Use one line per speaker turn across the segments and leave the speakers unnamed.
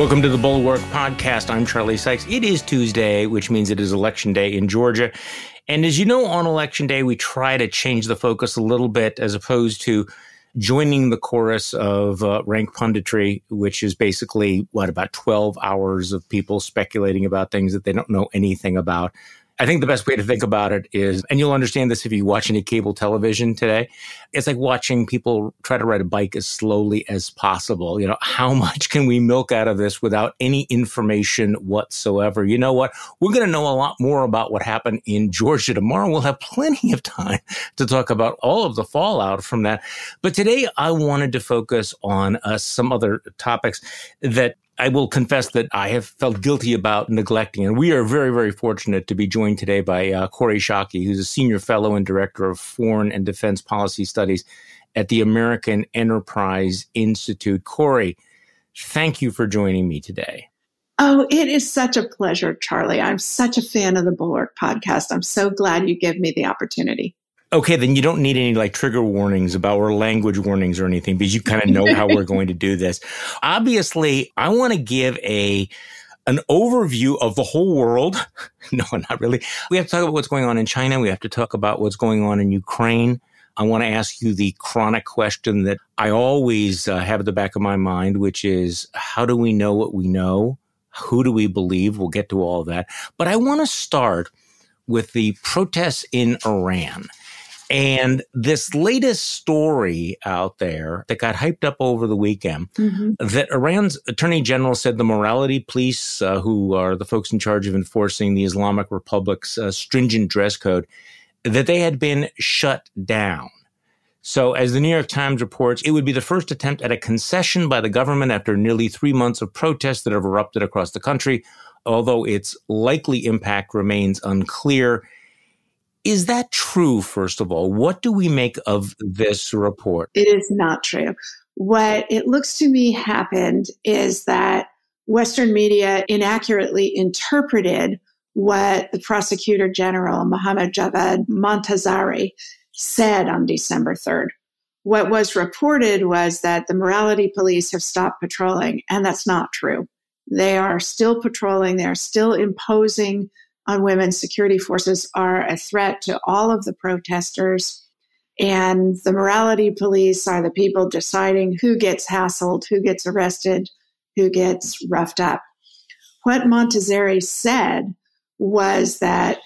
Welcome to the Bulwark Podcast. I'm Charlie Sykes. It is Tuesday, which means it is election day in Georgia. And as you know, on election day, we try to change the focus a little bit as opposed to joining the chorus of uh, rank punditry, which is basically what about 12 hours of people speculating about things that they don't know anything about. I think the best way to think about it is, and you'll understand this if you watch any cable television today, it's like watching people try to ride a bike as slowly as possible. You know, how much can we milk out of this without any information whatsoever? You know what? We're going to know a lot more about what happened in Georgia tomorrow. We'll have plenty of time to talk about all of the fallout from that. But today I wanted to focus on uh, some other topics that I will confess that I have felt guilty about neglecting. And we are very, very fortunate to be joined today by uh, Kori Schake, who's a senior fellow and director of foreign and defense policy studies at the American Enterprise Institute. Kori, thank you for joining me today.
Oh, it is such a pleasure, Charlie. I'm such a fan of the Bulwark podcast. I'm so glad you gave me the opportunity.
Okay, then you don't need any like trigger warnings about or language warnings or anything because you kind of know how we're going to do this. Obviously, I want to give a an overview of the whole world. no, not really. We have to talk about what's going on in China. We have to talk about what's going on in Ukraine. I want to ask you the chronic question that I always uh, have at the back of my mind, which is how do we know what we know? Who do we believe? We'll get to all of that. But I want to start with the protests in Iran. And this latest story out there that got hyped up over the weekend mm-hmm. that Iran's attorney general said the morality police, uh, who are the folks in charge of enforcing the Islamic Republic's uh, stringent dress code, that they had been shut down. So, as the New York Times reports, it would be the first attempt at a concession by the government after nearly three months of protests that have erupted across the country, although its likely impact remains unclear. Is that true, first of all? What do we make of this report?
It is not true. What it looks to me happened is that Western media inaccurately interpreted what the prosecutor general, Mohammad Javad Montazeri, said on December 3rd. What was reported was that the morality police have stopped patrolling, and that's not true. They are still patrolling, they are still imposing on women, security forces are a threat to all of the protesters. And the morality police are the people deciding who gets hassled, who gets arrested, who gets roughed up. What Montazeri said was that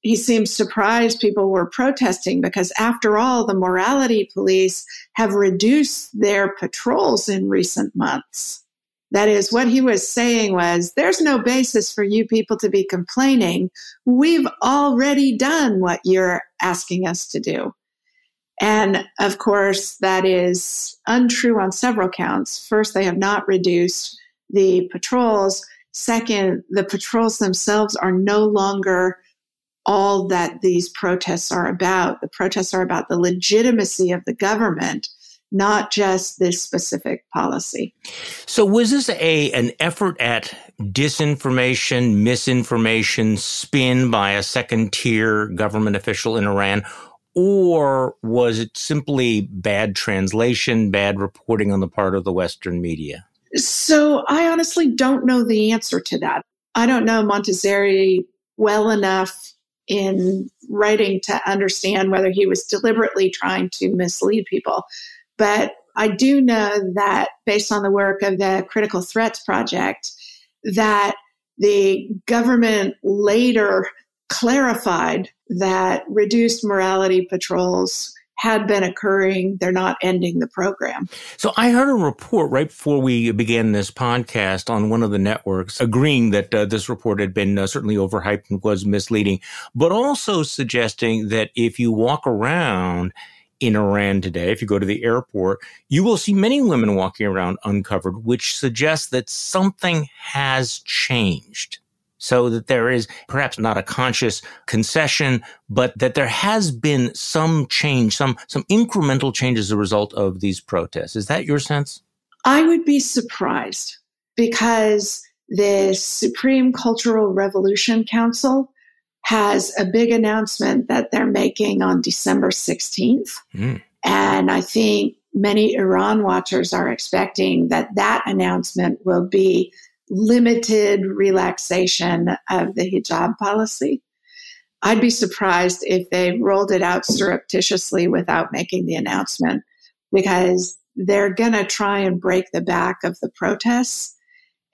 he seemed surprised people were protesting because, after all, the morality police have reduced their patrols in recent months. That is, what he was saying was, there's no basis for you people to be complaining. We've already done what you're asking us to do. And of course, that is untrue on several counts. First, they have not reduced the patrols. Second, the patrols themselves are no longer all that these protests are about. The protests are about the legitimacy of the government not just this specific policy.
So was this a an effort at disinformation, misinformation, spin by a second tier government official in Iran? Or was it simply bad translation, bad reporting on the part of the Western media?
So I honestly don't know the answer to that. I don't know Montazeri well enough in writing to understand whether he was deliberately trying to mislead people. But I do know that based on the work of the Critical Threats Project, that the government later clarified that reduced morality patrols had been occurring. They're not ending the program.
So I heard a report right before we began this podcast on one of the networks agreeing that uh, this report had been uh, certainly overhyped and was misleading, but also suggesting that if you walk around in Iran today, if you go to the airport, you will see many women walking around uncovered, which suggests that something has changed. So that there is perhaps not a conscious concession, but that there has been some change, some, some incremental change as a result of these protests. Is that your sense?
I would be surprised because the Supreme Cultural Revolution Council has a big announcement that they're making on December 16th. Mm. And I think many Iran watchers are expecting that that announcement will be limited relaxation of the hijab policy. I'd be surprised if they rolled it out surreptitiously without making the announcement because they're going to try and break the back of the protests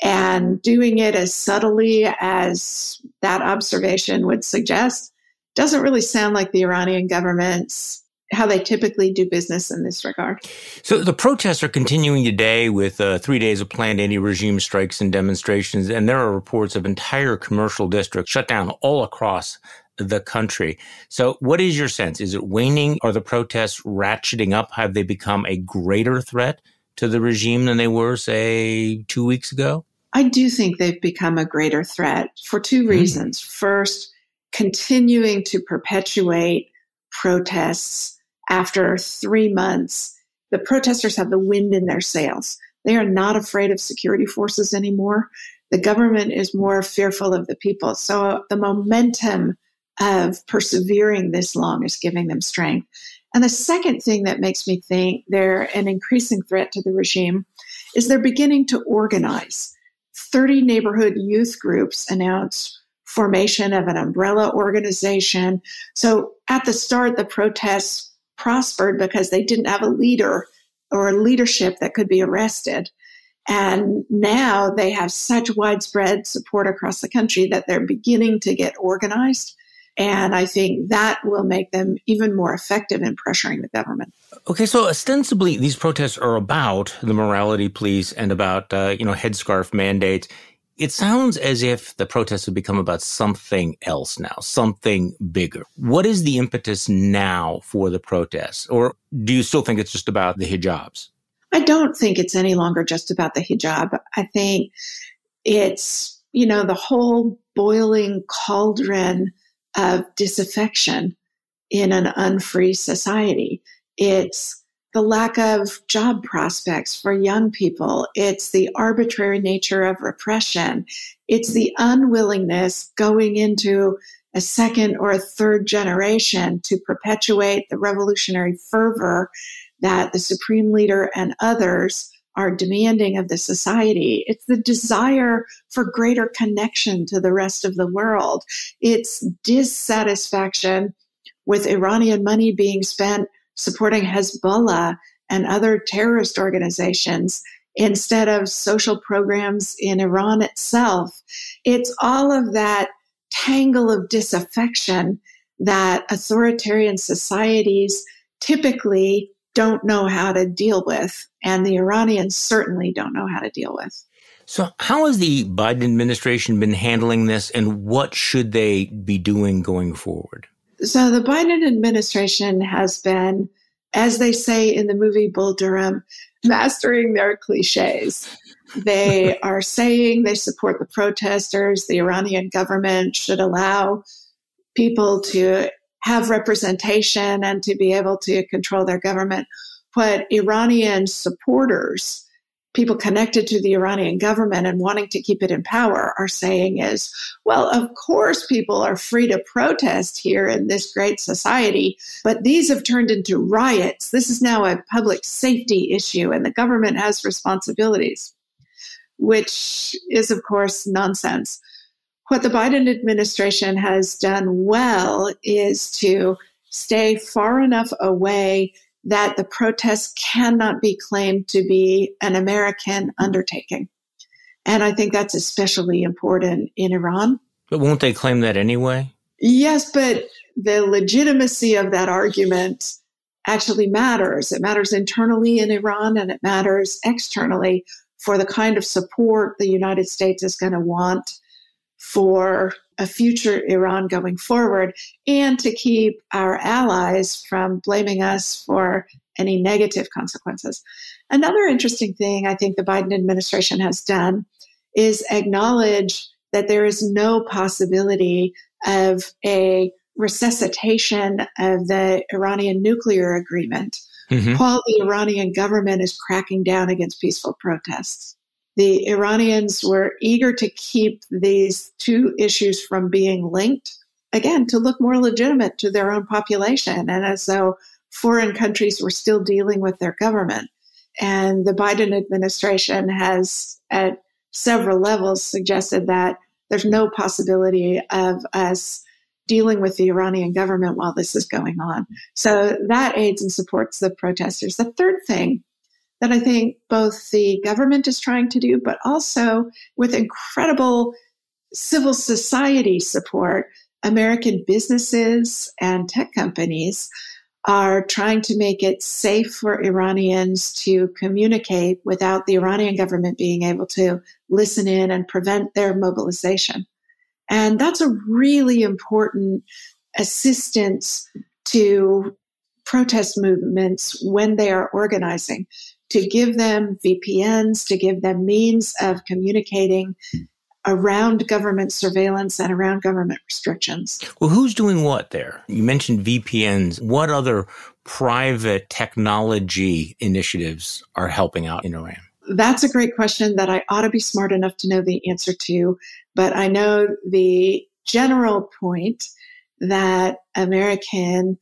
and doing it as subtly as that observation would suggest doesn't really sound like the Iranian government's how they typically do business in this regard.
So the protests are continuing today with uh, three days of planned anti-regime strikes and demonstrations, and there are reports of entire commercial districts shut down all across the country. So what is your sense? Is it waning? Are the protests ratcheting up? Have they become a greater threat to the regime than they were, say, two weeks ago?
I do think they've become a greater threat for two mm-hmm. reasons. First, continuing to perpetuate protests after three months. The protesters have the wind in their sails. They are not afraid of security forces anymore. The government is more fearful of the people. So the momentum of persevering this long is giving them strength. And the second thing that makes me think they're an increasing threat to the regime is they're beginning to organize. 30 neighborhood youth groups announced formation of an umbrella organization. So at the start, the protests prospered because they didn't have a leader or leadership that could be arrested. And now they have such widespread support across the country that they're beginning to get organized. And I think that will make them even more effective in pressuring the government.
Okay, so ostensibly these protests are about the morality police and about uh, you know headscarf mandates. It sounds as if the protests have become about something else now, something bigger. What is the impetus now for the protests, or do you still think it's just about the hijabs?
I don't think it's any longer just about the hijab. I think it's you know the whole boiling cauldron of disaffection in an unfree society. It's the lack of job prospects for young people. It's the arbitrary nature of repression. It's the unwillingness going into a second or a third generation to perpetuate the revolutionary fervor that the supreme leader and others are demanding of the society. It's the desire for greater connection to the rest of the world. It's dissatisfaction with Iranian money being spent supporting Hezbollah and other terrorist organizations instead of social programs in Iran itself. It's all of that tangle of disaffection that authoritarian societies typically don't know how to deal with, and the Iranians certainly don't know how to deal with.
So, how has the Biden administration been handling this, and what should they be doing going forward?
So, the Biden administration has been, as they say in the movie Bull Durham, mastering their cliches. They are saying they support the protesters. The Iranian government should allow people to have representation and to be able to control their government. What Iranian supporters, people connected to the Iranian government and wanting to keep it in power, are saying is, well, of course, people are free to protest here in this great society, but these have turned into riots. This is now a public safety issue, and the government has responsibilities, which is, of course, nonsense what the Biden administration has done well is to stay far enough away that the protests cannot be claimed to be an American undertaking. And I think that's especially important in Iran.
But won't they claim that anyway?
Yes, but the legitimacy of that argument actually matters. It matters internally in Iran and it matters externally for the kind of support the United States is going to want for a future Iran going forward and to keep our allies from blaming us for any negative consequences. Another interesting thing I think the Biden administration has done is acknowledge that there is no possibility of a resuscitation of the Iranian nuclear agreement mm-hmm. while the Iranian government is cracking down against peaceful protests the Iranians were eager to keep these two issues from being linked, again, to look more legitimate to their own population and as though foreign countries were still dealing with their government. And the Biden administration has, at several levels suggested that there's no possibility of us dealing with the Iranian government while this is going on. So that aids and supports the protesters. The third thing that I think both the government is trying to do, but also with incredible civil society support, American businesses and tech companies are trying to make it safe for Iranians to communicate without the Iranian government being able to listen in and prevent their mobilization. And that's a really important assistance to protest movements when they are organizing to give them VPNs, to give them means of communicating around government surveillance and around government restrictions.
Well, who's doing what there? You mentioned VPNs. What other private technology initiatives are helping out in Iran?
That's a great question that I ought to be smart enough to know the answer to. But I know the general point that American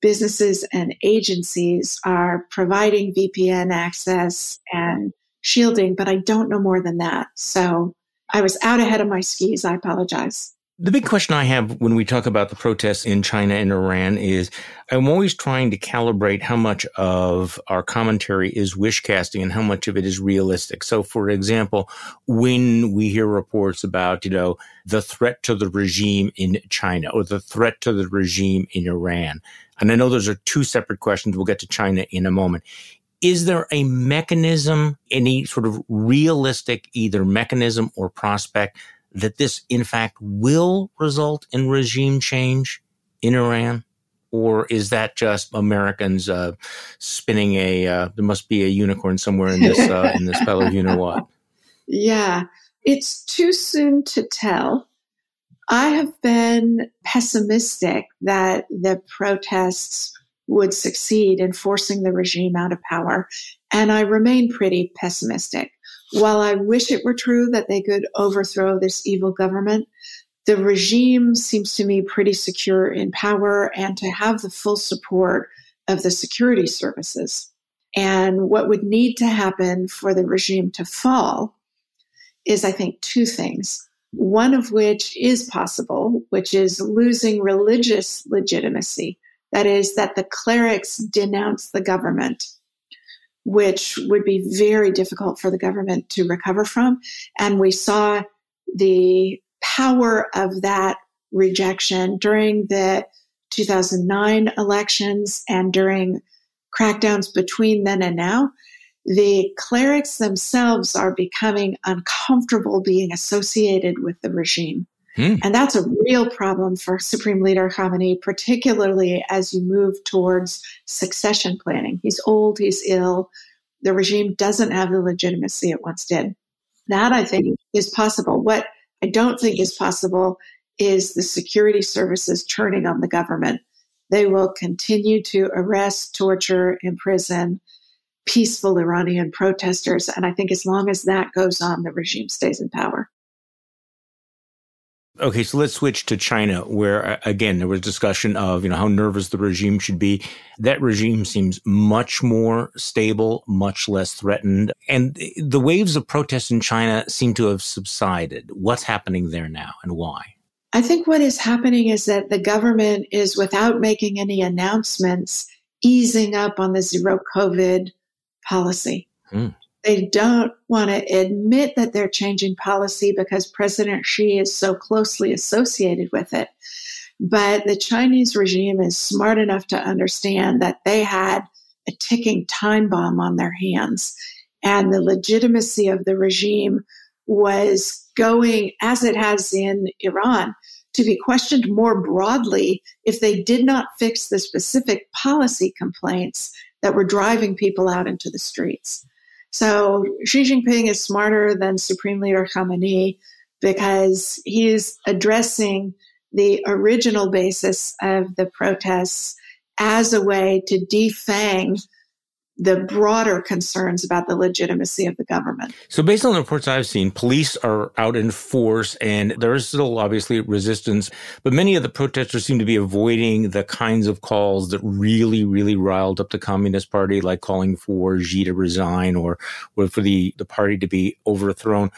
businesses and agencies are providing VPN access and shielding, but I don't know more than that. So I was out ahead of my skis. I apologize.
The big question I have when we talk about the protests in China and Iran is I'm always trying to calibrate how much of our commentary is wish casting and how much of it is realistic. So, for example, when we hear reports about, you know, the threat to the regime in China or the threat to the regime in Iran, and I know those are two separate questions. We'll get to China in a moment. Is there a mechanism, any sort of realistic either mechanism or prospect that this in fact will result in regime change in Iran? Or is that just Americans uh, spinning a? Uh, there must be a unicorn somewhere in this uh, in this fellow. You know what?
Yeah, it's too soon to tell. I have been pessimistic that the protests would succeed in forcing the regime out of power, and I remain pretty pessimistic. While I wish it were true that they could overthrow this evil government, the regime seems to me pretty secure in power and to have the full support of the security services. And what would need to happen for the regime to fall is, I think, two things. One of which is possible, which is losing religious legitimacy. That is, that the clerics denounce the government which would be very difficult for the government to recover from. And we saw the power of that rejection during the 2009 elections and during crackdowns between then and now. The clerics themselves are becoming uncomfortable being associated with the regime. Hmm. And that's a real problem for Supreme Leader Khamenei, particularly as you move towards succession planning. He's old, he's ill. The regime doesn't have the legitimacy it once did. That I think is possible. What I don't think is possible is the security services turning on the government. They will continue to arrest, torture, imprison peaceful Iranian protesters. And I think as long as that goes on, the regime stays in power.
Okay, so let's switch to China, where uh, again there was discussion of you know how nervous the regime should be. That regime seems much more stable, much less threatened, and the waves of protests in China seem to have subsided. What's happening there now, and why?
I think what is happening is that the government is, without making any announcements, easing up on the zero COVID policy. Hmm. They don't want to admit that they're changing policy because President Xi is so closely associated with it. But the Chinese regime is smart enough to understand that they had a ticking time bomb on their hands. And the legitimacy of the regime was going, as it has in Iran, to be questioned more broadly if they did not fix the specific policy complaints that were driving people out into the streets. So Xi Jinping is smarter than Supreme Leader Khamenei because he's addressing the original basis of the protests as a way to defang the broader concerns about the legitimacy of the government.
So, based on the reports I've seen, police are out in force and there is still obviously resistance, but many of the protesters seem to be avoiding the kinds of calls that really, really riled up the Communist Party, like calling for Xi to resign or, or for the, the party to be overthrown.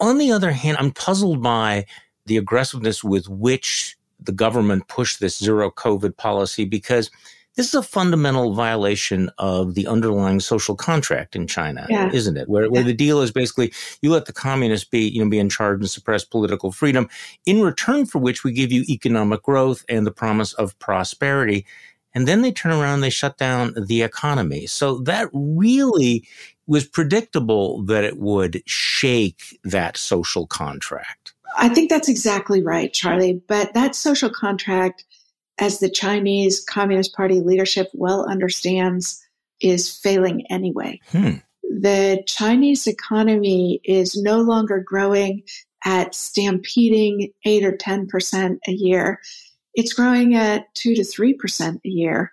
On the other hand, I'm puzzled by the aggressiveness with which the government pushed this zero COVID policy because this is a fundamental violation of the underlying social contract in China, yeah. isn't it? Where, where yeah. the deal is basically you let the communists be, you know, be in charge and suppress political freedom, in return for which we give you economic growth and the promise of prosperity. And then they turn around, and they shut down the economy. So that really was predictable that it would shake that social contract.
I think that's exactly right, Charlie. But that social contract as the Chinese Communist Party leadership well understands, is failing anyway. Hmm. The Chinese economy is no longer growing at stampeding 8 or 10% a year. It's growing at 2 to 3% a year.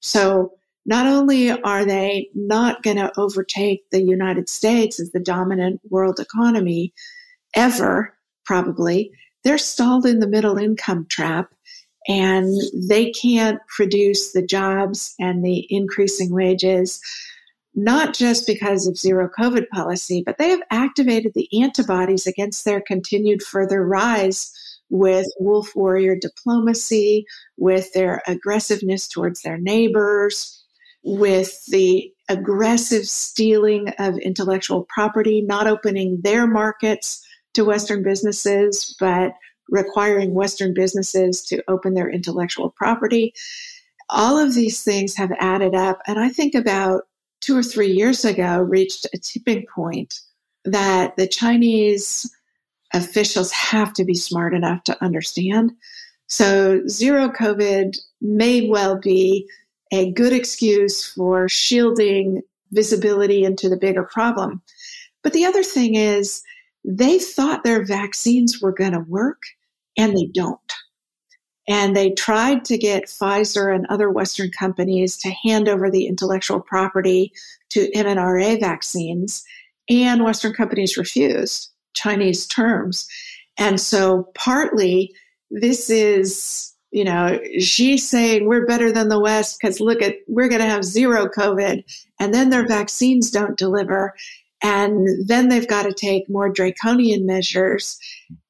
So not only are they not going to overtake the United States as the dominant world economy ever, probably, they're stalled in the middle income trap and they can't produce the jobs and the increasing wages, not just because of zero COVID policy, but they have activated the antibodies against their continued further rise with wolf warrior diplomacy, with their aggressiveness towards their neighbors, with the aggressive stealing of intellectual property, not opening their markets to Western businesses, but requiring Western businesses to open their intellectual property. All of these things have added up. And I think about two or three years ago reached a tipping point that the Chinese officials have to be smart enough to understand. So, zero COVID may well be a good excuse for shielding visibility into the bigger problem. But the other thing is, they thought their vaccines were going to work and they don't. And they tried to get Pfizer and other Western companies to hand over the intellectual property to mRNA vaccines, and Western companies refused Chinese terms. And so partly this is, you know, Xi saying we're better than the West because look at, we're going to have zero COVID, and then their vaccines don't deliver. And then they've got to take more draconian measures.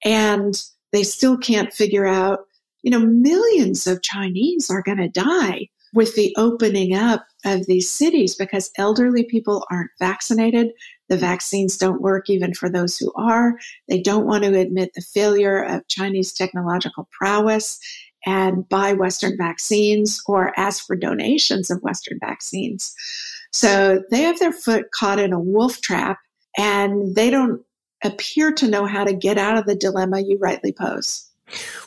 And they still can't figure out, you know, millions of Chinese are going to die with the opening up of these cities because elderly people aren't vaccinated. The vaccines don't work even for those who are. They don't want to admit the failure of Chinese technological prowess and buy Western vaccines or ask for donations of Western vaccines. So they have their foot caught in a wolf trap and they don't appear to know how to get out of the dilemma you rightly pose.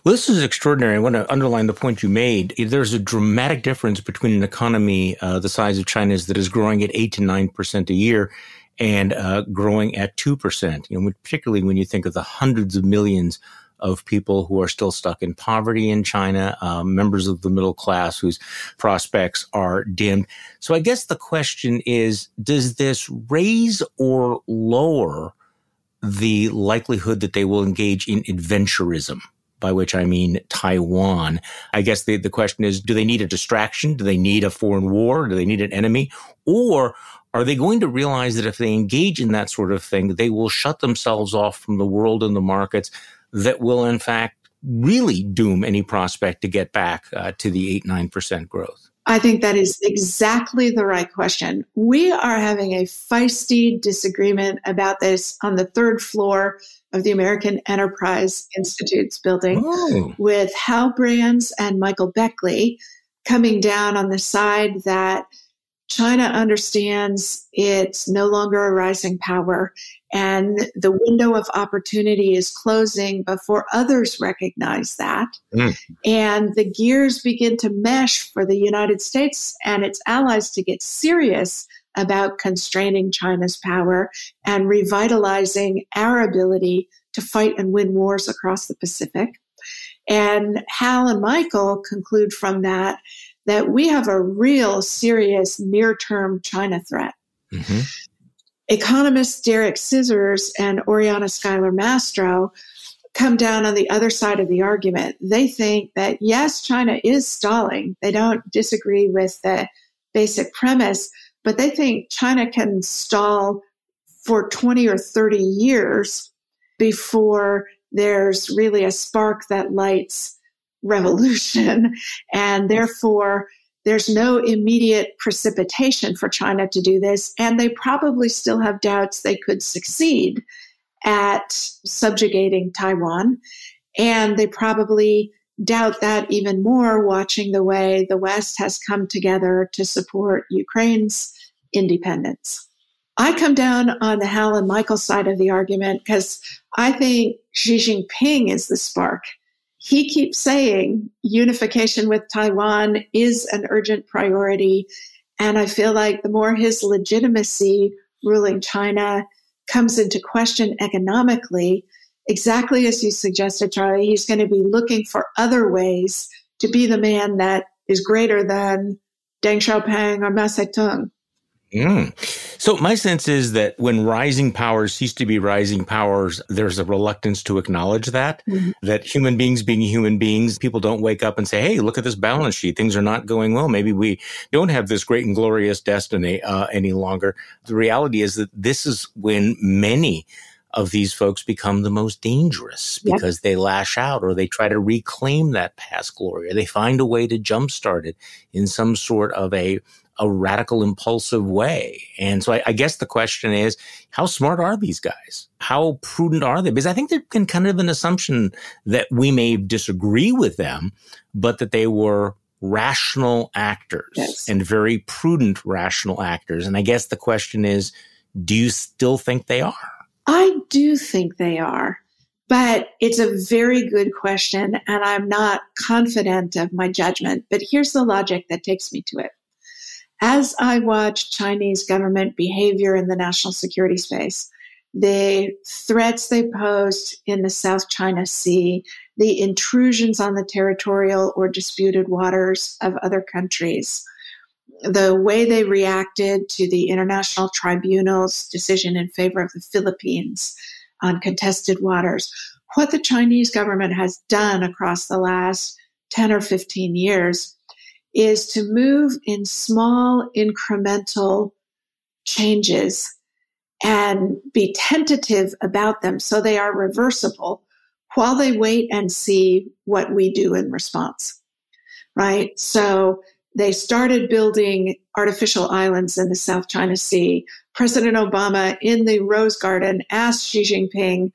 Well, this is extraordinary. I want to underline the point you made. There's a dramatic difference between an economy uh, the size of China's that is growing at eight to nine percent a year and uh, growing at two percent. You know, particularly when you think of the hundreds of millions of people who are still stuck in poverty in China, uh, members of the middle class whose prospects are dimmed. So, I guess the question is: Does this raise or lower? The likelihood that they will engage in adventurism by which I mean Taiwan. I guess the, the question is, do they need a distraction? Do they need a foreign war? Do they need an enemy? Or are they going to realize that if they engage in that sort of thing, they will shut themselves off from the world and the markets that will, in fact, really doom any prospect to get back uh, to the 8 9% growth?
I think that is exactly the right question. We are having a feisty disagreement about this on the third floor of the American Enterprise Institute's building oh. with Hal Brands and Michael Beckley coming down on the side that China understands it's no longer a rising power and the window of opportunity is closing before others recognize that. Mm. And the gears begin to mesh for the United States and its allies to get serious about constraining China's power and revitalizing our ability to fight and win wars across the Pacific. And Hal and Michael conclude from that that we have a real serious near term China threat. Mm-hmm. Economists Derek Scissors and Oriana Skylar Mastro come down on the other side of the argument. They think that yes, China is stalling. They don't disagree with the basic premise, but they think China can stall for 20 or 30 years before there's really a spark that lights revolution. And therefore, there's no immediate precipitation for China to do this. And they probably still have doubts they could succeed at subjugating Taiwan. And they probably doubt that even more watching the way the West has come together to support Ukraine's independence. I come down on the Hal and Michael side of the argument because I think Xi Jinping is the spark. He keeps saying unification with Taiwan is an urgent priority. And I feel like the more his legitimacy ruling China comes into question economically, exactly as you suggested, Charlie, he's going to be looking for other ways to be the man that is greater than Deng Xiaoping or Mao Zedong.
Mm. So my sense is that when rising powers cease to be rising powers, there's a reluctance to acknowledge that, mm-hmm. that human beings being human beings, people don't wake up and say, Hey, look at this balance sheet. Things are not going well. Maybe we don't have this great and glorious destiny uh, any longer. The reality is that this is when many of these folks become the most dangerous because yep. they lash out or they try to reclaim that past glory or they find a way to jumpstart it in some sort of a a radical, impulsive way. And so I, I, guess the question is, how smart are these guys? How prudent are they? Because I think there's been kind of an assumption that we may disagree with them, but that they were rational actors yes. and very prudent rational actors. And I guess the question is, do you still think they are?
I do think they are. But it's a very good question, and I'm not confident of my judgment. But here's the logic that takes me to it as I watch Chinese government behavior in the national security space, the threats they posed in the South China Sea, the intrusions on the territorial or disputed waters of other countries, the way they reacted to the International Tribunal's decision in favor of the Philippines on contested waters, what the Chinese government has done across the last 10 or 15 years is to move in small incremental changes and be tentative about them so they are reversible while they wait and see what we do in response. Right? So they started building artificial islands in the South China Sea. President Obama in the Rose Garden asked Xi Jinping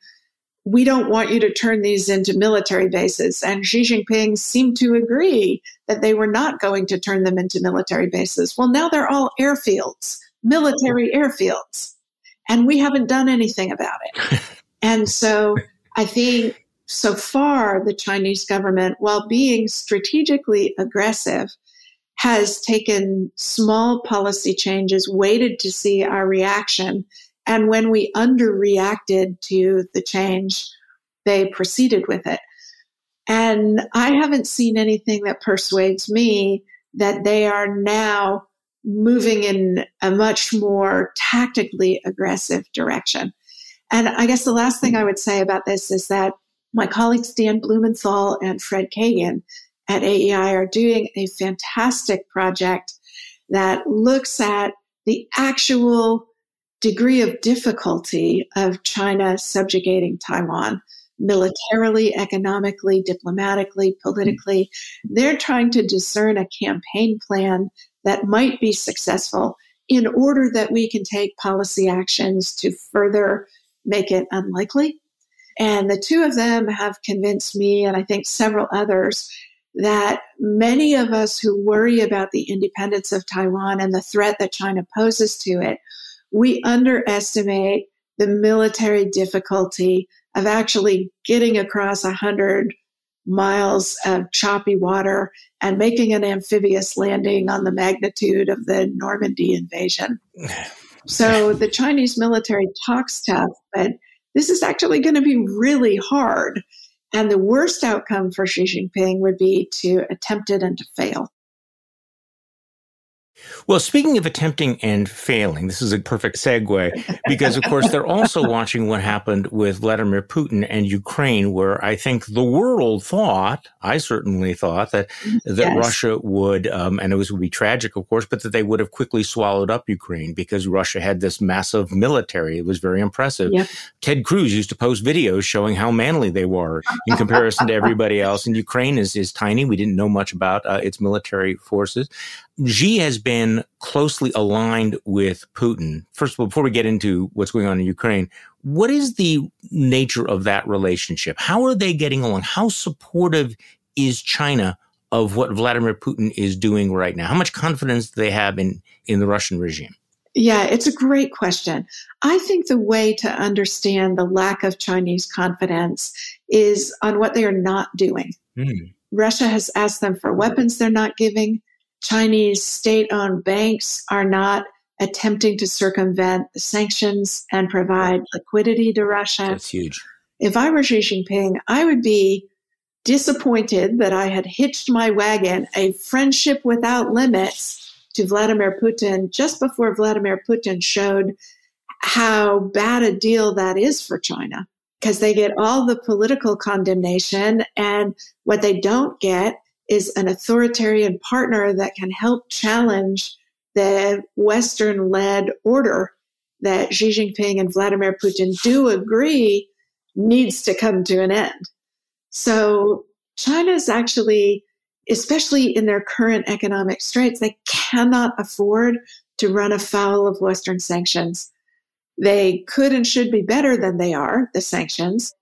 we don't want you to turn these into military bases. And Xi Jinping seemed to agree that they were not going to turn them into military bases. Well, now they're all airfields, military airfields, and we haven't done anything about it. and so I think so far the Chinese government, while being strategically aggressive, has taken small policy changes, waited to see our reaction, and when we underreacted to the change, they proceeded with it. And I haven't seen anything that persuades me that they are now moving in a much more tactically aggressive direction. And I guess the last thing I would say about this is that my colleagues Dan Blumenthal and Fred Kagan at AEI are doing a fantastic project that looks at the actual degree of difficulty of China subjugating Taiwan militarily, economically, diplomatically, politically. They're trying to discern a campaign plan that might be successful in order that we can take policy actions to further make it unlikely. And the two of them have convinced me, and I think several others, that many of us who worry about the independence of Taiwan and the threat that China poses to it we underestimate the military difficulty of actually getting across 100 miles of choppy water and making an amphibious landing on the magnitude of the Normandy invasion. So the Chinese military talks tough, but this is actually going to be really hard. And the worst outcome for Xi Jinping would be to attempt it and to fail.
Well, speaking of attempting and failing, this is a perfect segue because, of course, they're also watching what happened with Vladimir Putin and Ukraine, where I think the world thought, I certainly thought that that yes. Russia would, um, and it was would be tragic, of course, but that they would have quickly swallowed up Ukraine because Russia had this massive military. It was very impressive. Yep. Ted Cruz used to post videos showing how manly they were in comparison to everybody else. And Ukraine is is tiny. We didn't know much about uh, its military forces. Xi has been closely aligned with Putin. First of all, before we get into what's going on in Ukraine, what is the nature of that relationship? How are they getting along? How supportive is China of what Vladimir Putin is doing right now? How much confidence do they have in, in the Russian regime?
Yeah, it's a great question. I think the way to understand the lack of Chinese confidence is on what they are not doing. Mm. Russia has asked them for weapons they're not giving. Chinese state owned banks are not attempting to circumvent the sanctions and provide liquidity to Russia.
That's huge.
If I were Xi Jinping, I would be disappointed that I had hitched my wagon, a friendship without limits, to Vladimir Putin just before Vladimir Putin showed how bad a deal that is for China because they get all the political condemnation and what they don't get is an authoritarian partner that can help challenge the Western led order that Xi Jinping and Vladimir Putin do agree needs to come to an end. So China is actually, especially in their current economic straits, they cannot afford to run afoul of Western sanctions. They could and should be better than they are, the sanctions.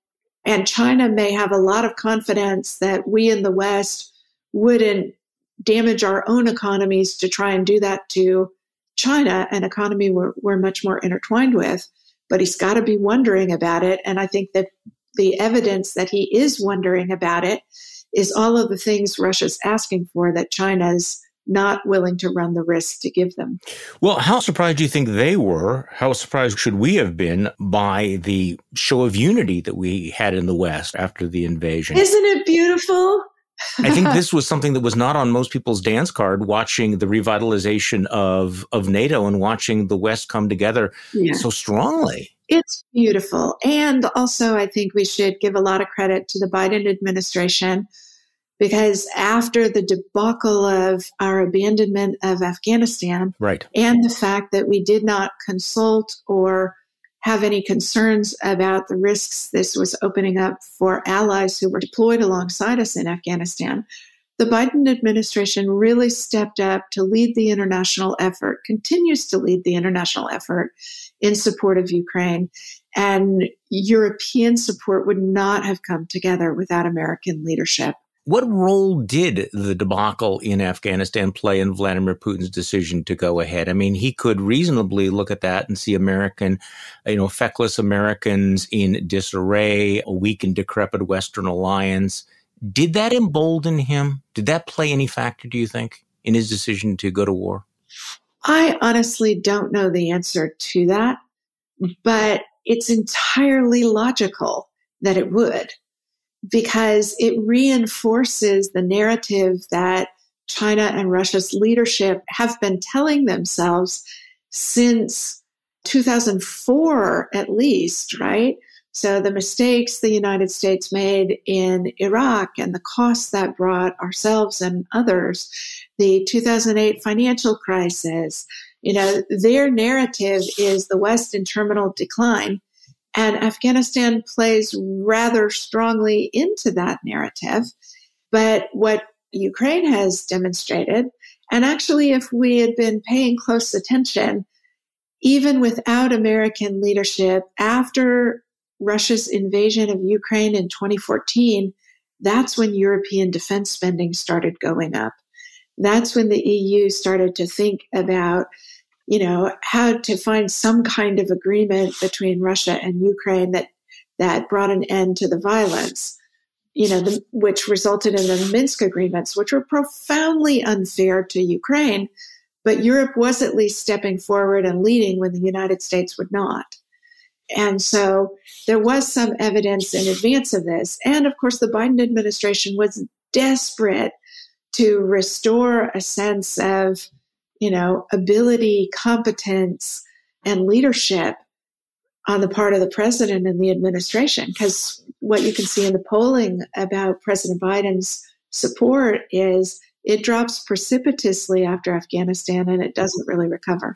And China may have a lot of confidence that we in the West wouldn't damage our own economies to try and do that to China, an economy we're, we're much more intertwined with. But he's got to be wondering about it. And I think that the evidence that he is wondering about it is all of the things Russia's asking for that China's not willing to run the risk to give them.
Well, how surprised do you think they were? How surprised should we have been by the show of unity that we had in the West after the invasion?
Isn't it beautiful?
I think this was something that was not on most people's dance card watching the revitalization of of NATO and watching the West come together yeah. so strongly.
It's beautiful. And also I think we should give a lot of credit to the Biden administration because after the debacle of our abandonment of Afghanistan
right.
and the fact that we did not consult or have any concerns about the risks this was opening up for allies who were deployed alongside us in Afghanistan, the Biden administration really stepped up to lead the international effort, continues to lead the international effort in support of Ukraine. And European support would not have come together without American leadership.
What role did the debacle in Afghanistan play in Vladimir Putin's decision to go ahead? I mean, he could reasonably look at that and see American, you know, feckless Americans in disarray, a weak and decrepit Western alliance. Did that embolden him? Did that play any factor, do you think, in his decision to go to war?
I honestly don't know the answer to that, but it's entirely logical that it would because it reinforces the narrative that China and Russia's leadership have been telling themselves since 2004 at least, right? So the mistakes the United States made in Iraq and the costs that brought ourselves and others, the 2008 financial crisis, you know, their narrative is the West in terminal decline. And Afghanistan plays rather strongly into that narrative. But what Ukraine has demonstrated, and actually, if we had been paying close attention, even without American leadership, after Russia's invasion of Ukraine in 2014, that's when European defense spending started going up. That's when the EU started to think about you know, how to find some kind of agreement between Russia and Ukraine that that brought an end to the violence. You know, the, which resulted in the Minsk agreements, which were profoundly unfair to Ukraine, but Europe was at least stepping forward and leading when the United States would not. And so there was some evidence in advance of this. And of course, the Biden administration was desperate to restore a sense of you know, ability, competence, and leadership on the part of the president and the administration. Because what you can see in the polling about President Biden's support is it drops precipitously after Afghanistan and it doesn't really recover.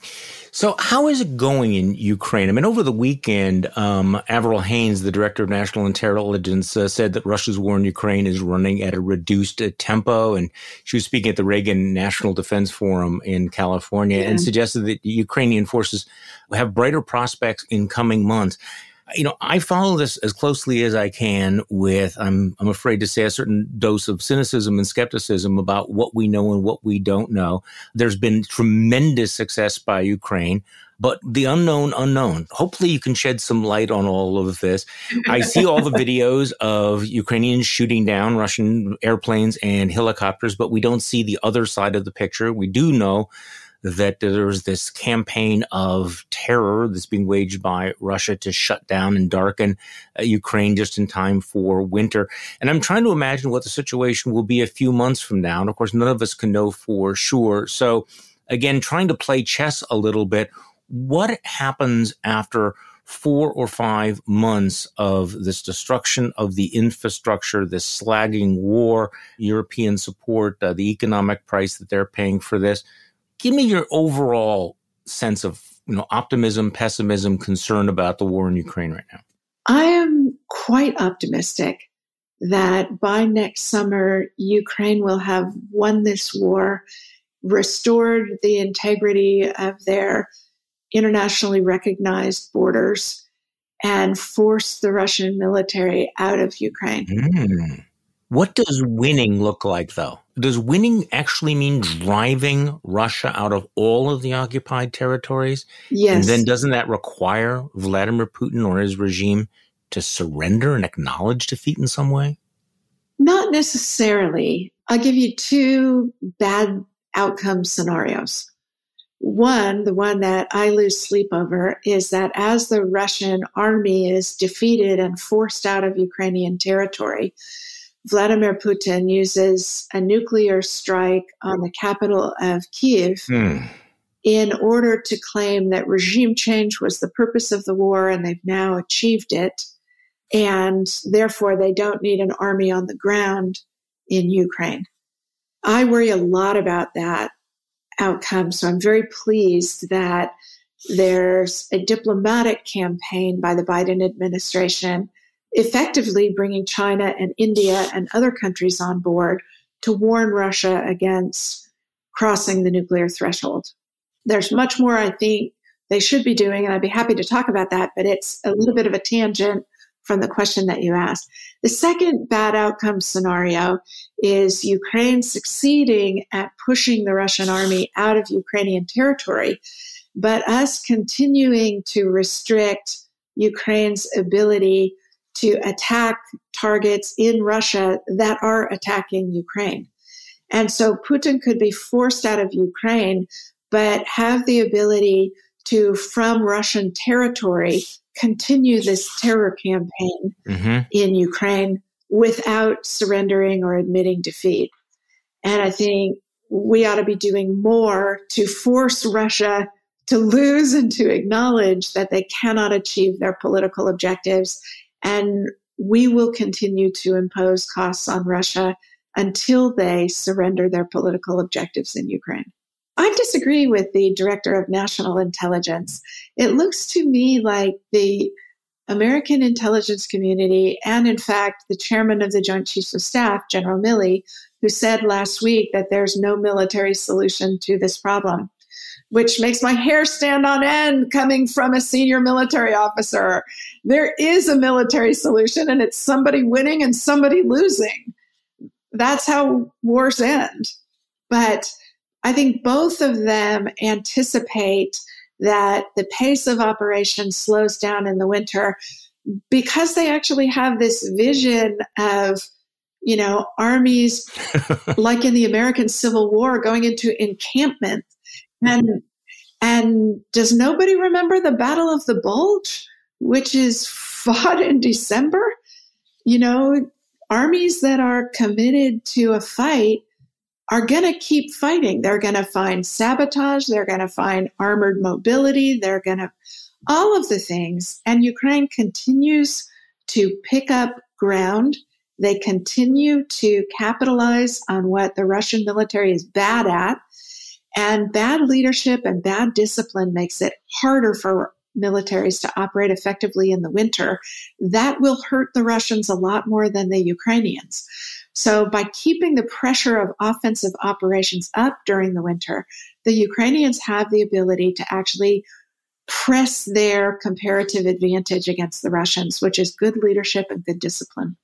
So, how is it going in Ukraine? I mean, over the weekend, um, Avril Haines, the director of national intelligence, uh, said that Russia's war in Ukraine is running at a reduced uh, tempo. And she was speaking at the Reagan National Defense Forum in California yeah. and suggested that Ukrainian forces have brighter prospects in coming months you know, I follow this as closely as I can with, I'm, I'm afraid to say, a certain dose of cynicism and skepticism about what we know and what we don't know. There's been tremendous success by Ukraine, but the unknown unknown. Hopefully, you can shed some light on all of this. I see all the videos of Ukrainians shooting down Russian airplanes and helicopters, but we don't see the other side of the picture. We do know that there's this campaign of terror that's being waged by Russia to shut down and darken uh, Ukraine just in time for winter. And I'm trying to imagine what the situation will be a few months from now. And of course, none of us can know for sure. So, again, trying to play chess a little bit. What happens after four or five months of this destruction of the infrastructure, this slagging war, European support, uh, the economic price that they're paying for this? Give me your overall sense of you know optimism, pessimism, concern about the war in Ukraine right now.
I am quite optimistic that by next summer Ukraine will have won this war, restored the integrity of their internationally recognized borders, and forced the Russian military out of Ukraine.
Mm. What does winning look like, though? Does winning actually mean driving Russia out of all of the occupied territories?
Yes.
And then doesn't that require Vladimir Putin or his regime to surrender and acknowledge defeat in some way?
Not necessarily. I'll give you two bad outcome scenarios. One, the one that I lose sleep over, is that as the Russian army is defeated and forced out of Ukrainian territory, Vladimir Putin uses a nuclear strike on the capital of Kiev hmm. in order to claim that regime change was the purpose of the war and they've now achieved it. And therefore, they don't need an army on the ground in Ukraine. I worry a lot about that outcome. So I'm very pleased that there's a diplomatic campaign by the Biden administration effectively bringing China and India and other countries on board to warn Russia against crossing the nuclear threshold. There's much more I think they should be doing, and I'd be happy to talk about that, but it's a little bit of a tangent from the question that you asked. The second bad outcome scenario is Ukraine succeeding at pushing the Russian army out of Ukrainian territory, but us continuing to restrict Ukraine's ability to attack targets in Russia that are attacking Ukraine. And so Putin could be forced out of Ukraine, but have the ability to, from Russian territory, continue this terror campaign mm-hmm. in Ukraine without surrendering or admitting defeat. And I think we ought to be doing more to force Russia to lose and to acknowledge that they cannot achieve their political objectives and we will continue to impose costs on Russia until they surrender their political objectives in Ukraine. I disagree with the director of national intelligence. It looks to me like the American intelligence community, and in fact, the chairman of the Joint Chiefs of Staff, General Milley, who said last week that there's no military solution to this problem, which makes my hair stand on end coming from a senior military officer. There is a military solution, and it's somebody winning and somebody losing. That's how wars end. But I think both of them anticipate that the pace of operation slows down in the winter because they actually have this vision of you know armies like in the American Civil War going into encampment and and does nobody remember the Battle of the Bulge, which is fought in December? You know, armies that are committed to a fight are going to keep fighting. They're going to find sabotage. They're going to find armored mobility. They're going to, all of the things. And Ukraine continues to pick up ground. They continue to capitalize on what the Russian military is bad at. And bad leadership and bad discipline makes it harder for militaries to operate effectively in the winter. That will hurt the Russians a lot more than the Ukrainians. So by keeping the pressure of offensive operations up during the winter, the Ukrainians have the ability to actually press their comparative advantage against the Russians, which is good leadership and good discipline.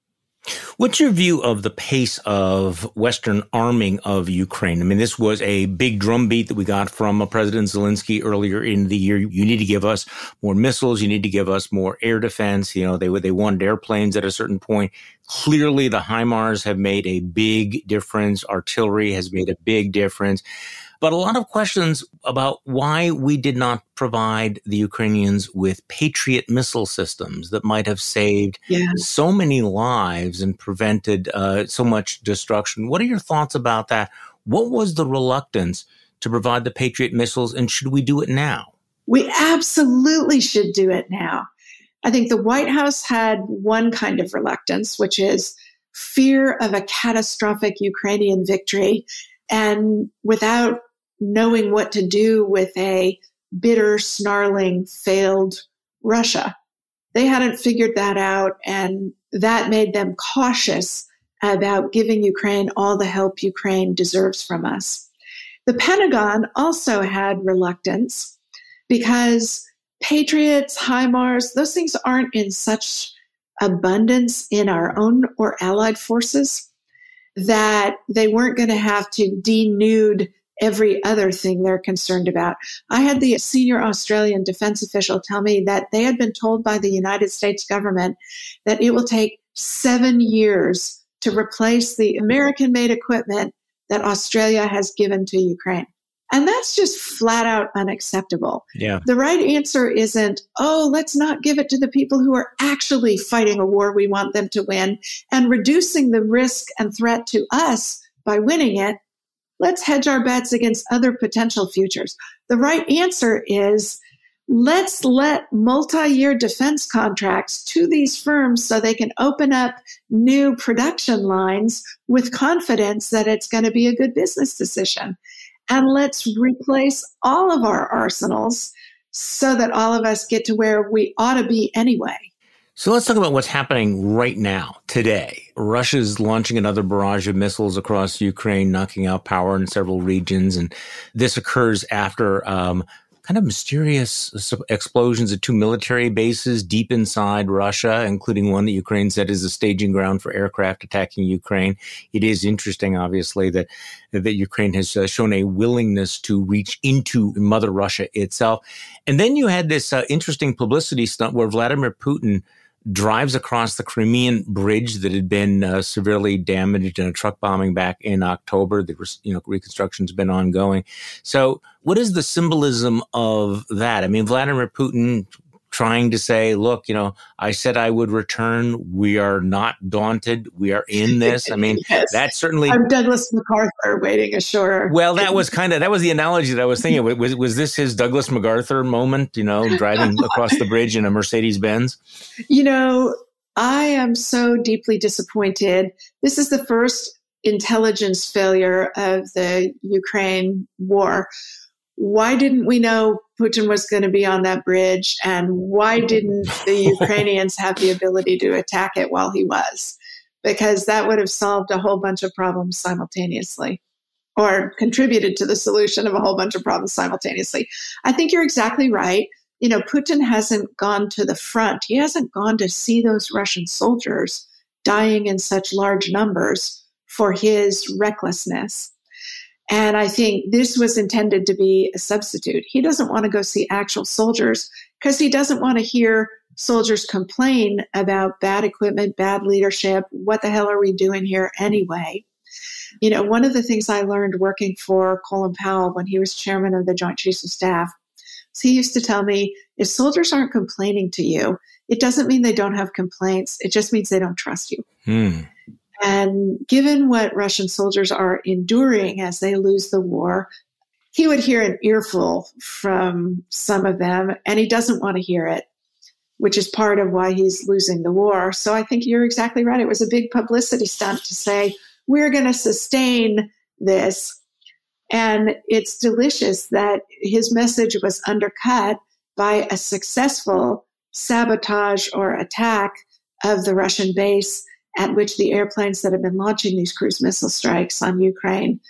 What's your view of the pace of Western arming of Ukraine? I mean, this was a big drumbeat that we got from uh, President Zelensky earlier in the year. You need to give us more missiles. You need to give us more air defense. You know, they they wanted airplanes at a certain point. Clearly, the HIMARS have made a big difference. Artillery has made a big difference but a lot of questions about why we did not provide the Ukrainians with Patriot missile systems that might have saved yeah. so many lives and prevented uh, so much destruction. What are your thoughts about that? What was the reluctance to provide the Patriot missiles, and should we do it now?
We absolutely should do it now. I think the White House had one kind of reluctance, which is fear of a catastrophic Ukrainian victory. And without knowing what to do with a bitter, snarling, failed Russia. They hadn't figured that out, and that made them cautious about giving Ukraine all the help Ukraine deserves from us. The Pentagon also had reluctance because Patriots, HIMARS, those things aren't in such abundance in our own or allied forces that they weren't going to have to denude every other thing they're concerned about. I had the senior Australian defense official tell me that they had been told by the United States government that it will take seven years to replace the American made equipment that Australia has given to Ukraine. And that's just flat out unacceptable.
Yeah.
The right answer isn't, oh, let's not give it to the people who are actually fighting a war we want them to win and reducing the risk and threat to us by winning it let's hedge our bets against other potential futures. The right answer is let's let multi-year defense contracts to these firms so they can open up new production lines with confidence that it's going to be a good business decision. And let's replace all of our arsenals so that all of us get to where we ought to be anyway.
So let's talk about what's happening right now, today. Russia's launching another barrage of missiles across Ukraine, knocking out power in several regions. And this occurs after um, kind of mysterious explosions at two military bases deep inside Russia, including one that Ukraine said is a staging ground for aircraft attacking Ukraine. It is interesting, obviously, that that Ukraine has uh, shown a willingness to reach into Mother Russia itself. And then you had this uh, interesting publicity stunt where Vladimir Putin drives across the Crimean bridge that had been uh, severely damaged in a truck bombing back in October. The you know reconstruction's been ongoing. So, what is the symbolism of that? I mean, Vladimir Putin trying to say, look, you know, I said I would return. We are not daunted. We are in this. I mean, yes. that's certainly.
I'm Douglas MacArthur waiting ashore.
Well, that was kind of that was the analogy that I was thinking. Was was this his Douglas MacArthur moment? You know, driving across the bridge in a Mercedes Benz.
You know, I am so deeply disappointed. This is the first intelligence failure of the Ukraine war why didn't we know Putin was going to be on that bridge? And why didn't the Ukrainians have the ability to attack it while he was? Because that would have solved a whole bunch of problems simultaneously or contributed to the solution of a whole bunch of problems simultaneously. I think you're exactly right. You know, Putin hasn't gone to the front, he hasn't gone to see those Russian soldiers dying in such large numbers for his recklessness. And I think this was intended to be a substitute. He doesn't want to go see actual soldiers because he doesn't want to hear soldiers complain about bad equipment, bad leadership. What the hell are we doing here anyway? You know, one of the things I learned working for Colin Powell when he was chairman of the Joint Chiefs of Staff, he used to tell me if soldiers aren't complaining to you, it doesn't mean they don't have complaints. It just means they don't trust you. Hmm. And given what Russian soldiers are enduring as they lose the war, he would hear an earful from some of them, and he doesn't want to hear it, which is part of why he's losing the war. So I think you're exactly right. It was a big publicity stunt to say, we're going to sustain this. And it's delicious that his message was undercut by a successful sabotage or attack of the Russian base at which the airplanes that have been launching these cruise missile strikes on Ukraine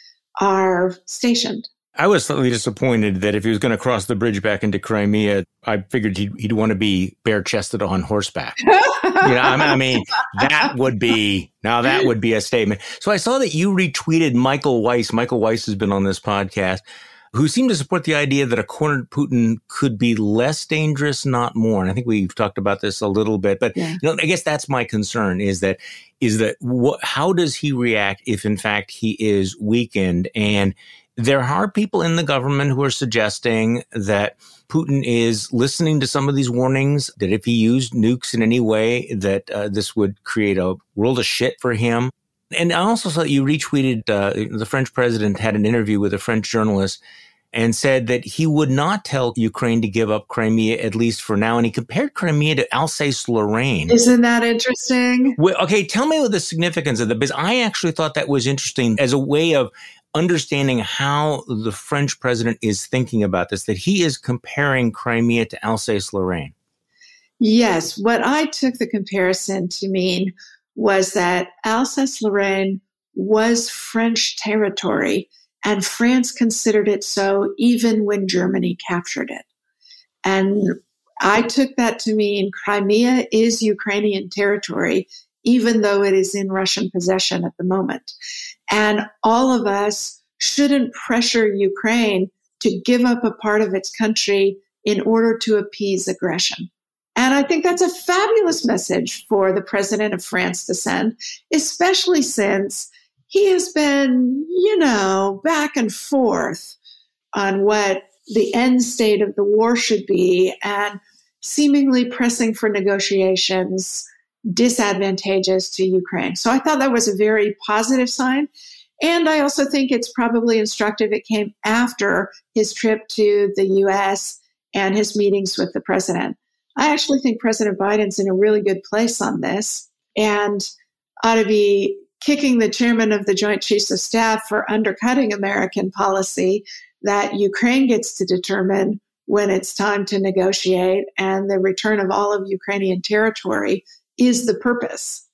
are stationed.
I was slightly disappointed that if he was going to cross the bridge back into Crimea, I figured he'd, he'd want to be bare chested on horseback. you know, I mean, that would be now that would be a statement. So I saw that you retweeted Michael Weiss. Michael Weiss has been on this podcast, who seemed to support the idea that a cornered Putin could be less dangerous, not more. And I think we've talked about this a little bit, but yeah. you know, I guess that's my concern is that is that what, how does he react if in fact he is weakened and there are people in the government who are suggesting that Putin is listening to some of these warnings, that if he used nukes in any way, that uh, this would create a world of shit for him. And I also saw that you retweeted uh, the French president had an interview with a French journalist and said that he would not tell Ukraine to give up Crimea, at least for now. And he compared Crimea to Alsace Lorraine.
Isn't that interesting?
Well, okay, tell me what the significance of that, because I actually thought that was interesting as a way of understanding how the French president is thinking about this, that he is comparing Crimea to Alsace Lorraine.
Yes. What I took the comparison to mean was that Alsace Lorraine was French territory, and France considered it so even when Germany captured it. And I took that to mean Crimea is Ukrainian territory, even though it is in Russian possession at the moment. And all of us shouldn't pressure Ukraine to give up a part of its country in order to appease aggression. And I think that's a fabulous message for the president of France to send, especially since he has been, you know, back and forth on what the end state of the war should be and seemingly pressing for negotiations disadvantageous to Ukraine. So I thought that was a very positive sign. And I also think it's probably instructive. It came after his trip to the US and his meetings with the president. I actually think President Biden's in a really good place on this and ought to be kicking the chairman of the Joint Chiefs of Staff for undercutting American policy that Ukraine gets to determine when it's time to negotiate and the return of all of Ukrainian territory is the purpose.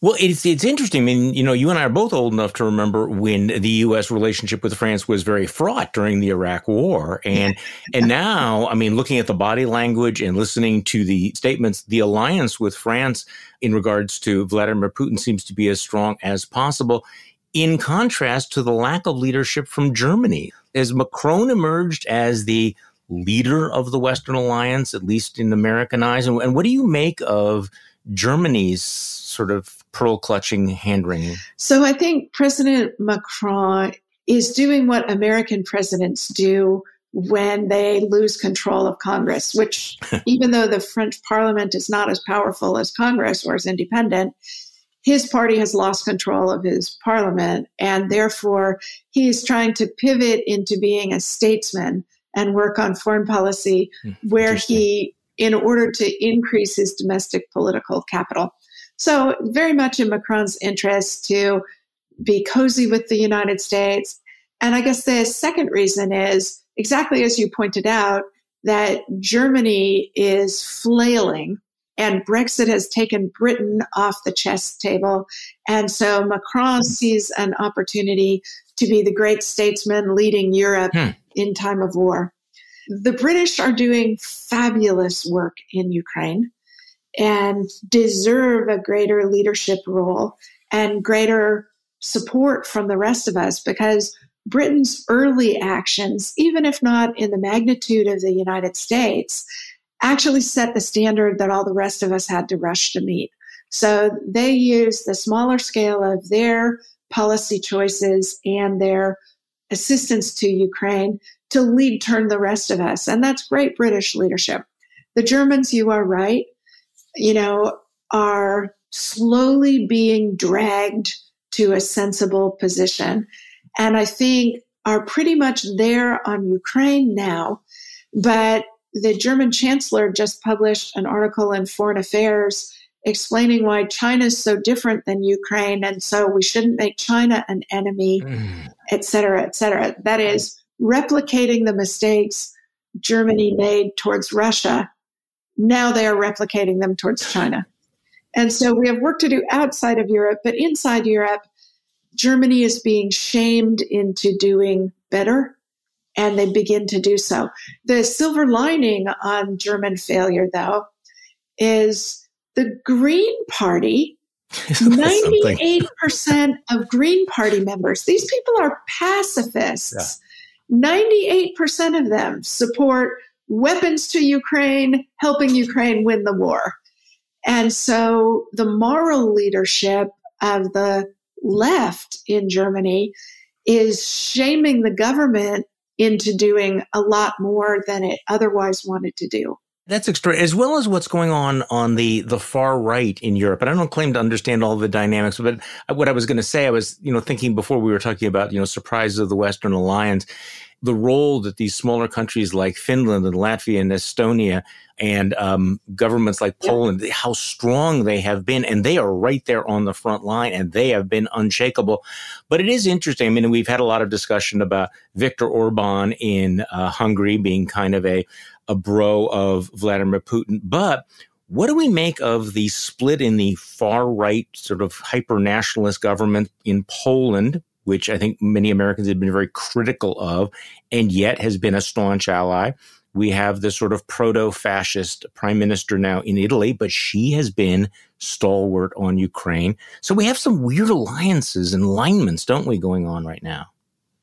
Well, it's it's interesting. I mean, you know, you and I are both old enough to remember when the U.S. relationship with France was very fraught during the Iraq War, and and now, I mean, looking at the body language and listening to the statements, the alliance with France in regards to Vladimir Putin seems to be as strong as possible. In contrast to the lack of leadership from Germany, as Macron emerged as the leader of the Western alliance, at least in American eyes, and, and what do you make of? Germany's sort of pearl clutching hand wringing?
So I think President Macron is doing what American presidents do when they lose control of Congress, which, even though the French parliament is not as powerful as Congress or as independent, his party has lost control of his parliament. And therefore, he is trying to pivot into being a statesman and work on foreign policy hmm, where he in order to increase his domestic political capital. So, very much in Macron's interest to be cozy with the United States. And I guess the second reason is exactly as you pointed out that Germany is flailing and Brexit has taken Britain off the chess table. And so Macron sees an opportunity to be the great statesman leading Europe hmm. in time of war. The British are doing fabulous work in Ukraine and deserve a greater leadership role and greater support from the rest of us because Britain's early actions, even if not in the magnitude of the United States, actually set the standard that all the rest of us had to rush to meet. So they use the smaller scale of their policy choices and their assistance to Ukraine to lead turn the rest of us. And that's great British leadership. The Germans, you are right, you know, are slowly being dragged to a sensible position. And I think are pretty much there on Ukraine now. But the German chancellor just published an article in Foreign Affairs explaining why China is so different than Ukraine. And so we shouldn't make China an enemy, mm. et cetera, et cetera. That is replicating the mistakes Germany made towards Russia. Now they are replicating them towards China. And so we have work to do outside of Europe, but inside Europe, Germany is being shamed into doing better, and they begin to do so. The silver lining on German failure, though, is the Green Party. 98% of Green Party members, these people are pacifists. Yeah. 98% of them support weapons to Ukraine, helping Ukraine win the war. And so the moral leadership of the left in Germany is shaming the government into doing a lot more than it otherwise wanted to do.
That's extra, as well as what's going on on the the far right in Europe. And I don't claim to understand all the dynamics, but what I was going to say, I was you know thinking before we were talking about you know surprises of the Western Alliance, the role that these smaller countries like Finland and Latvia and Estonia and um, governments like Poland, yeah. how strong they have been, and they are right there on the front line, and they have been unshakable. But it is interesting. I mean, we've had a lot of discussion about Viktor Orban in uh, Hungary being kind of a a bro of Vladimir Putin, but what do we make of the split in the far right sort of hyper nationalist government in Poland, which I think many Americans have been very critical of, and yet has been a staunch ally? We have the sort of proto fascist prime minister now in Italy, but she has been stalwart on Ukraine. So we have some weird alliances and alignments, don't we, going on right now?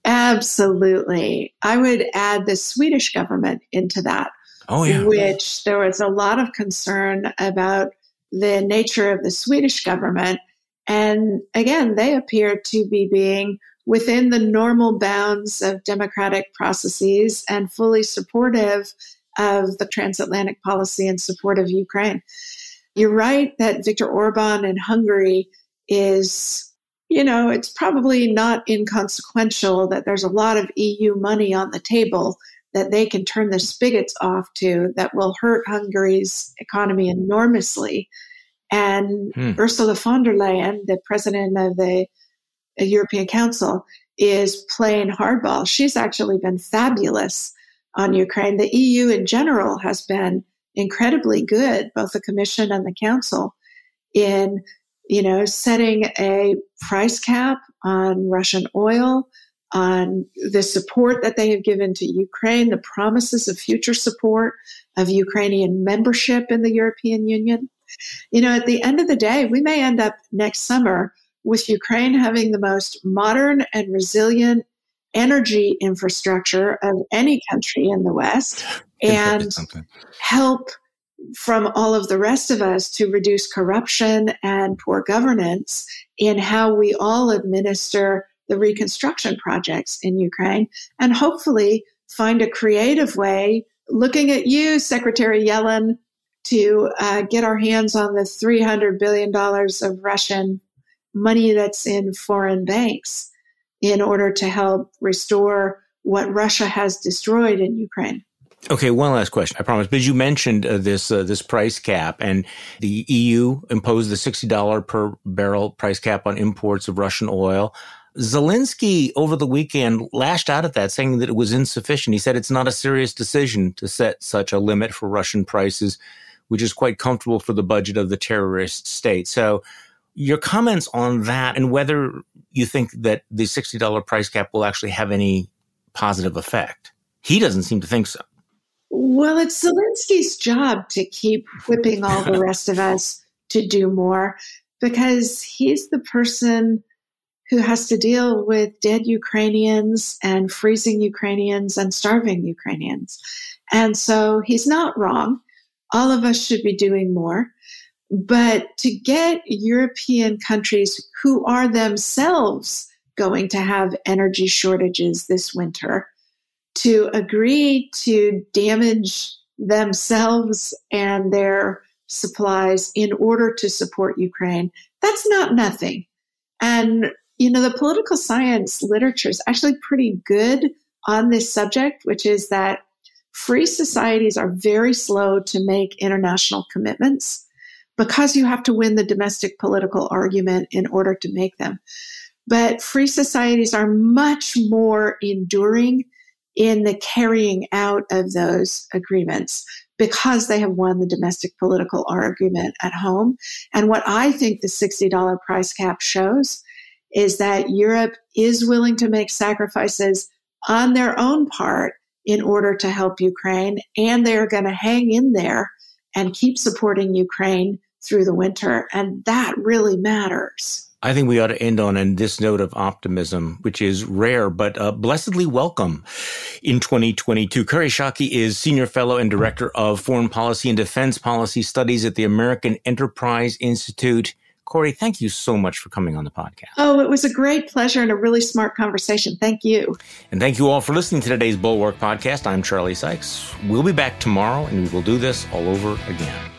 Absolutely. I would add the Swedish government into that.
Oh, yeah.
Which there was a lot of concern about the nature of the Swedish government. And again, they appear to be being within the normal bounds of democratic processes and fully supportive of the transatlantic policy in support of Ukraine. You're right that Viktor Orban in Hungary is you know, it's probably not inconsequential that there's a lot of EU money on the table that they can turn the spigots off to that will hurt Hungary's economy enormously. And hmm. Ursula von der Leyen, the president of the European Council, is playing hardball. She's actually been fabulous on Ukraine. The EU in general has been incredibly good, both the Commission and the Council, in you know, setting a price cap on Russian oil, on the support that they have given to Ukraine, the promises of future support of Ukrainian membership in the European Union. You know, at the end of the day, we may end up next summer with Ukraine having the most modern and resilient energy infrastructure of any country in the West and help from all of the rest of us to reduce corruption and poor governance in how we all administer the reconstruction projects in Ukraine and hopefully find a creative way, looking at you, Secretary Yellen, to uh, get our hands on the $300 billion of Russian money that's in foreign banks in order to help restore what Russia has destroyed in Ukraine.
Okay, one last question. I promise. Because you mentioned uh, this uh, this price cap, and the EU imposed the sixty dollar per barrel price cap on imports of Russian oil. Zelensky over the weekend lashed out at that, saying that it was insufficient. He said it's not a serious decision to set such a limit for Russian prices, which is quite comfortable for the budget of the terrorist state. So, your comments on that, and whether you think that the sixty dollar price cap will actually have any positive effect. He doesn't seem to think so.
Well, it's Zelensky's job to keep whipping all the rest of us to do more because he's the person who has to deal with dead Ukrainians and freezing Ukrainians and starving Ukrainians. And so he's not wrong. All of us should be doing more. But to get European countries who are themselves going to have energy shortages this winter to agree to damage themselves and their supplies in order to support Ukraine. That's not nothing. And, you know, the political science literature is actually pretty good on this subject, which is that free societies are very slow to make international commitments because you have to win the domestic political argument in order to make them. But free societies are much more enduring in the carrying out of those agreements because they have won the domestic political argument at home. And what I think the $60 price cap shows is that Europe is willing to make sacrifices on their own part in order to help Ukraine, and they're going to hang in there and keep supporting Ukraine through the winter. And that really matters.
I think we ought to end on this note of optimism, which is rare but uh, blessedly welcome in 2022. Kori Schake is Senior Fellow and Director of Foreign Policy and Defense Policy Studies at the American Enterprise Institute. Kori, thank you so much for coming on the podcast.
Oh, it was a great pleasure and a really smart conversation. Thank you.
And thank you all for listening to today's Bulwark podcast. I'm Charlie Sykes. We'll be back tomorrow and we will do this all over again.